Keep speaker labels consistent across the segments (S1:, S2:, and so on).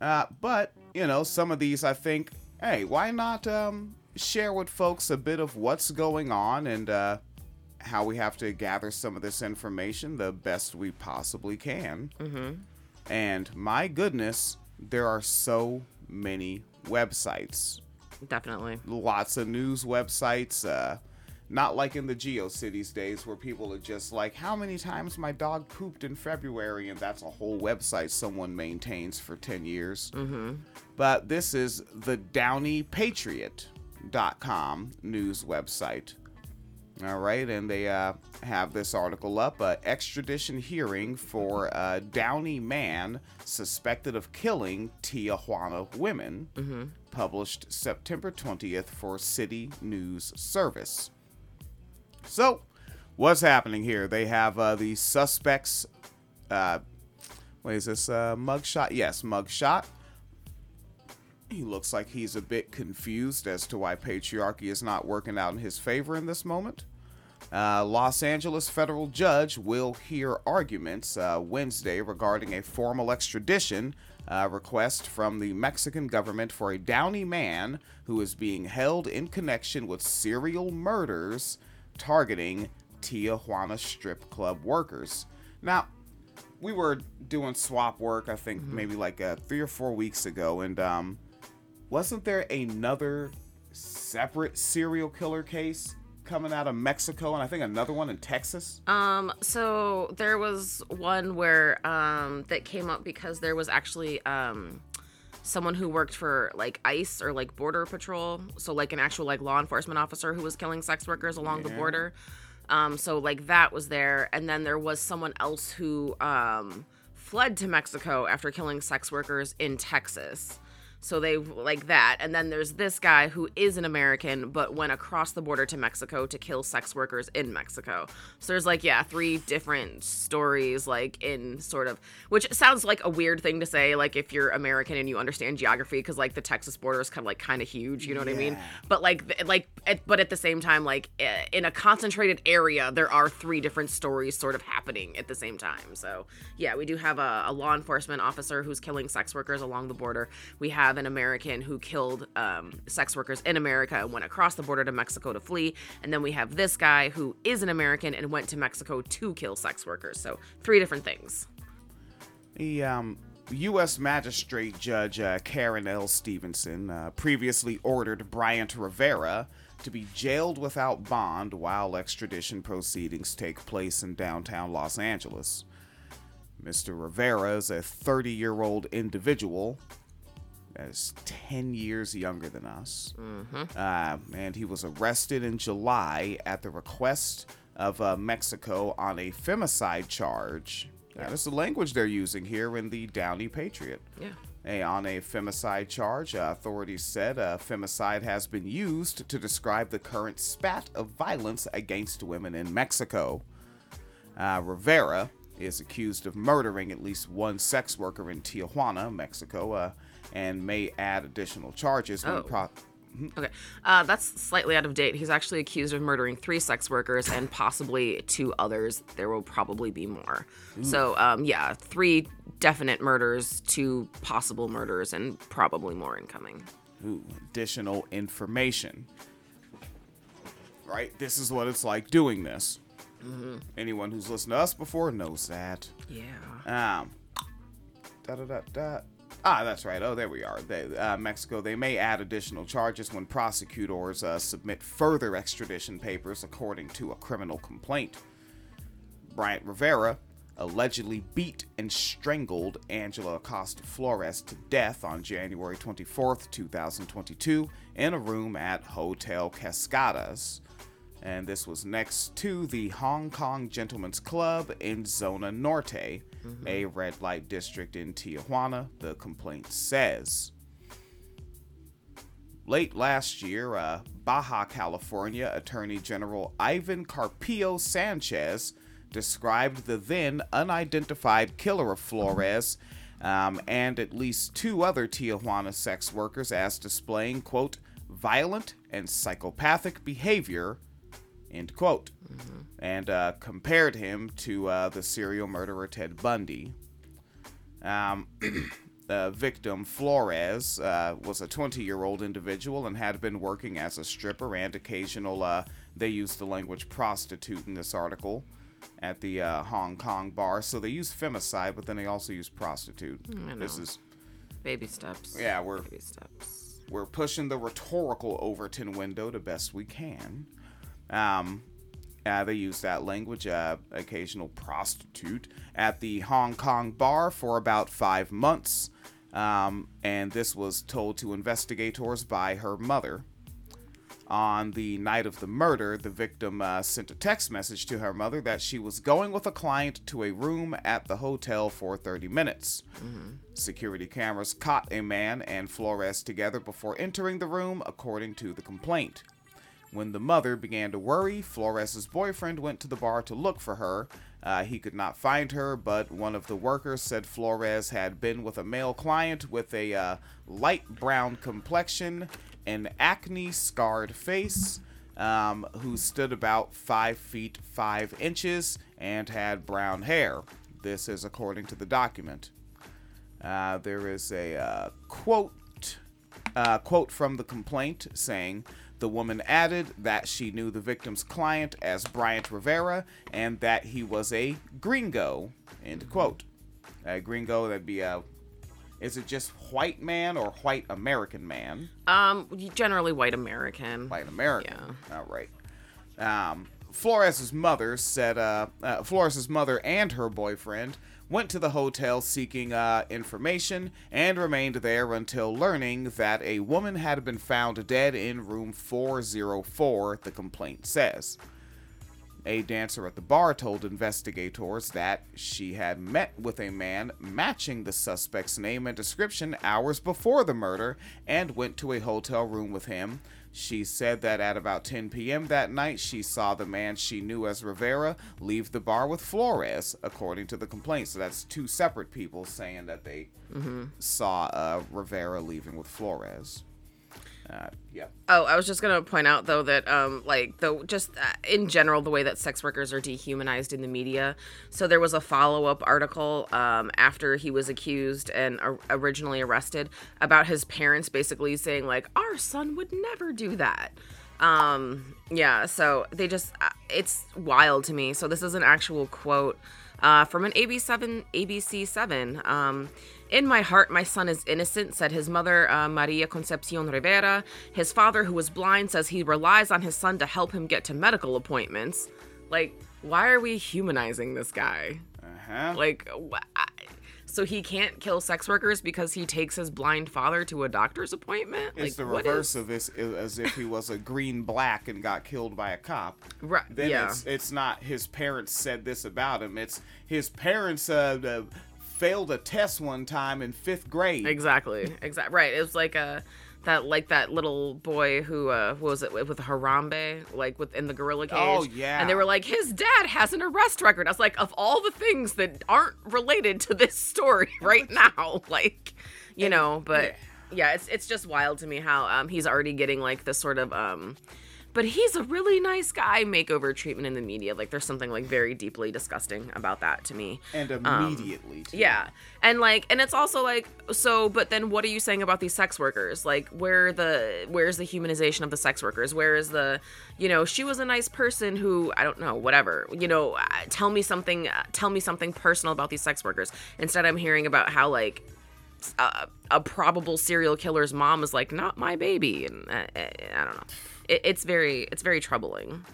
S1: Uh, but, you know, some of these I think, hey, why not um, share with folks a bit of what's going on and uh, how we have to gather some of this information the best we possibly can.
S2: Mm-hmm.
S1: And my goodness, there are so many websites.
S2: Definitely.
S1: Lots of news websites. Uh, not like in the GeoCities days where people are just like, how many times my dog pooped in February, and that's a whole website someone maintains for 10 years.
S2: Mm-hmm.
S1: But this is the DowneyPatriot.com news website. All right, and they uh, have this article up uh, extradition hearing for a Downey man suspected of killing Tijuana women,
S2: Mm-hmm.
S1: published September 20th for City News Service. So, what's happening here? They have uh, the suspects. Uh, what is this? Uh, mugshot? Yes, mugshot. He looks like he's a bit confused as to why patriarchy is not working out in his favor in this moment. Uh, Los Angeles federal judge will hear arguments uh, Wednesday regarding a formal extradition uh, request from the Mexican government for a Downey man who is being held in connection with serial murders targeting Tijuana strip club workers. Now, we were doing SWOP work, I think maybe like uh, three or four weeks ago, and um, wasn't there another separate serial killer case coming out of Mexico, and I think another one in Texas?
S2: Um, so there was one where um that came up because there was actually um someone who worked for like ICE or like border patrol, so like an actual like law enforcement officer who was killing sex workers along the border. Um, so like that was there, and then there was someone else who um fled to Mexico after killing sex workers in Texas. So they like that. And then there's this guy who is an American but went across the border to Mexico to kill sex workers in Mexico. So there's like yeah, three different stories like in sort of which sounds like a weird thing to say like if you're American and you understand geography cuz like the Texas border is kind of like kind of huge, you know what I mean? But like like but at the same time like eh, in a concentrated area there are three different stories sort of happening at the same time. So yeah, we do have a, a law enforcement officer who's killing sex workers along the border. We have an American who killed um, sex workers in America and went across the border to Mexico to flee. And then we have this guy who is an American and went to Mexico to kill sex workers. So three different things.
S1: The um, U.S. Magistrate Judge uh, Karen L. Stevenson uh, previously ordered Bryant Rivera to be jailed without bond while extradition proceedings take place in downtown Los Angeles. Mr. Rivera is a 30 year old individual is 10 years younger than us. Uh, and he was arrested in July at the request of uh, Mexico on a femicide charge. That is the language they're using here in the Downey Patriot.
S2: Yeah.
S1: A, on a femicide charge, uh, authorities said uh, femicide has been used to describe the current spat of violence against women in Mexico. Uh, Rivera is accused of murdering at least one sex worker in Tijuana, Mexico, uh, and may add additional charges when
S2: Oh.
S1: pro-
S2: Okay. Uh, that's slightly out of date. He's actually accused of murdering three sex workers and possibly two others. There will probably be more. So, um, yeah, three definite murders, two possible murders, and probably more incoming.
S1: Ooh, additional information. Right? This is what it's like doing this. Anyone who's listened to us before knows that.
S2: Yeah.
S1: Um, da da da da. Ah, that's right. Oh, there we are. They, uh, Mexico. They may add additional charges when prosecutors uh, submit further extradition papers, according to a criminal complaint. Bryant Rivera allegedly beat and strangled Angela Acosta Flores to death on January 24th, 2022, in a room at Hotel Cascadas. And this was next to the Hong Kong Gentlemen's Club in Zona Norte, a red light district in Tijuana, the complaint says. Late last year, uh, Baja California Attorney General Ivan Carpio Sanchez described the then unidentified killer of Flores um, and at least two other Tijuana sex workers as displaying, quote, violent and psychopathic behavior, end quote, and uh, compared him to uh, the serial murderer Ted Bundy. Um, uh, victim, Flores, uh, was a 20 year old individual and had been working as a stripper and occasional, uh, they used the language prostitute in this article at the uh, Hong Kong bar. So they use femicide, but then they also use prostitute. This is,
S2: Baby steps.
S1: yeah, we're
S2: Baby steps.
S1: we're pushing the rhetorical Overton window the best we can. Um, uh, they use that language, uh, occasional prostitute, at the Hong Kong bar for about five months. Um, and this was told to investigators by her mother. On the night of the murder, the victim uh, sent a text message to her mother that she was going with a client to a room at the hotel for 30 minutes. Security cameras caught a man and Flores together before entering the room, according to the complaint. When the mother began to worry, Flores's boyfriend went to the bar to look for her. Uh, he could not find her, but one of the workers said Flores had been with a male client with a uh, light brown complexion, an acne scarred face, um, who stood about 5 feet 5 inches and had brown hair. This is according to the document. Uh, there is a uh, quote uh, quote from the complaint saying the woman added that she knew the victim's client as Bryant Rivera and that he was a gringo. End quote. A gringo that'd be a. Is it just white man or white American man?
S2: Um, generally white American.
S1: White American. All right. Um, Flores's mother said uh, uh, Flores's mother and her boyfriend went to the hotel seeking uh, information and remained there until learning that a woman had been found dead in room 404, the complaint says. A dancer at the bar told investigators that she had met with a man matching the suspect's name and description hours before the murder and went to a hotel room with him. She said that at about 10 p.m. that night, she saw the man she knew as Rivera leave the bar with Flores, according to the complaint. So that's two separate people saying that they saw uh, Rivera leaving with Flores. Uh, yeah.
S2: Oh, I was just gonna point out though that um like though just uh, in general the way that sex workers are dehumanized in the media. So there was a follow up article um after he was accused and or- originally arrested about his parents basically saying like our son would never do that. Um yeah, so they just uh, it's wild to me. So this is an actual quote uh, from an AB7 ABC7. Um, in my heart, my son is innocent, said his mother, uh, Maria Concepcion Rivera. His father, who is blind, says he relies on his son to help him get to medical appointments. Like, why are we humanizing this guy?
S1: Uh huh.
S2: Like, wh- I- so he can't kill sex workers because he takes his blind father to a doctor's appointment?
S1: It's the
S2: like, what
S1: reverse
S2: is-
S1: of this, as if he was a green black and got killed by a cop.
S2: Right,
S1: Then
S2: yeah.
S1: it's it's not his parents said this about him. It's his parents uh, uh, failed a test one time in fifth grade.
S2: Exactly. Exactly. Right. It was like a that like that little boy who uh what was it with Harambe like within the gorilla cage.
S1: Oh, yeah.
S2: And they were like, his dad has an arrest record. I was like, of all the things that aren't related to this story right now, like, you know, but yeah, it's it's just wild to me how um he's already getting like this sort of um but he's a really nice guy makeover treatment in the media. Like there's something like very deeply disgusting about that to me.
S1: and immediately. too.
S2: Um, Yeah. And like and it's also like so but then what are you saying about these sex workers? Like where the where's the humanization of the sex workers? Where is the you know, she was a nice person who I don't know, whatever. You know, uh, tell me something uh, tell me something personal about these sex workers. Instead I'm hearing about how like a, a probable serial killer's mom is like not my baby and uh, uh, I don't know. It, it's very it's very troubling.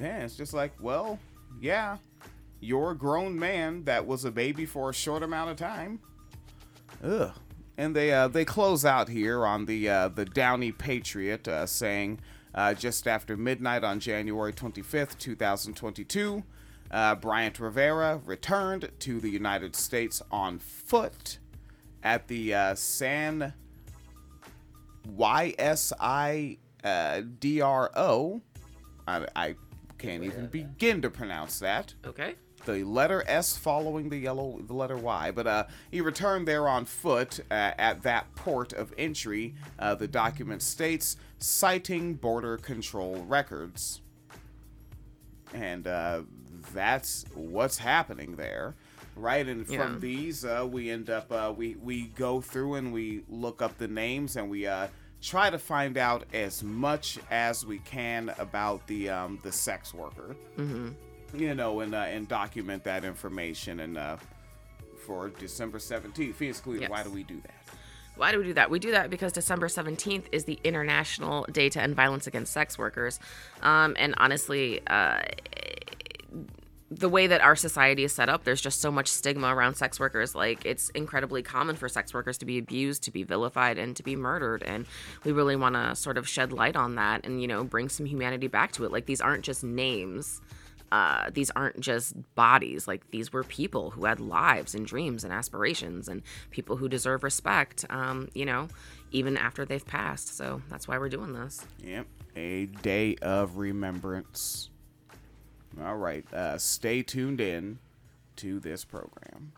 S1: Yeah, it's just like, well, yeah, you're a grown man that was a baby for a short amount of time. Ugh. And they uh, they close out here on the uh, the Downey Patriot uh, saying uh, just after midnight on January 25th, 2022, uh, Bryant Rivera returned to the United States on foot at the uh, San YSI uh, DRO. I, I can't even begin to pronounce that.
S2: Okay?
S1: The letter S following the yellow, the letter Y. But uh, he returned there on foot uh, at that port of entry. Uh, the document states, citing border control records. And uh, that's what's happening there. right? And
S2: Yeah.
S1: from these, uh, we end up uh, we we go through and we look up the names and we uh, try to find out as much as we can about the um, the sex worker,
S2: hmm
S1: you know, and uh, and document that information. And uh, for December seventeenth, Phoenix Cleveland, why do we do that?
S2: Why do we do that? We do that because December 17th is the International Day to End Violence Against Sex Workers. Um, and honestly, uh, the way that our society is set up, there's just so much stigma around sex workers. Like, it's incredibly common for sex workers to be abused, to be vilified, and to be murdered. And we really want to sort of shed light on that and, you know, bring some humanity back to it. Like, these aren't just names. Uh, these aren't just bodies. Like these were people who had lives and dreams and aspirations, and people who deserve respect. Um, you know, even after they've passed. So that's why we're doing this.
S1: Yep, a day of remembrance. All right, uh, stay tuned in to this program.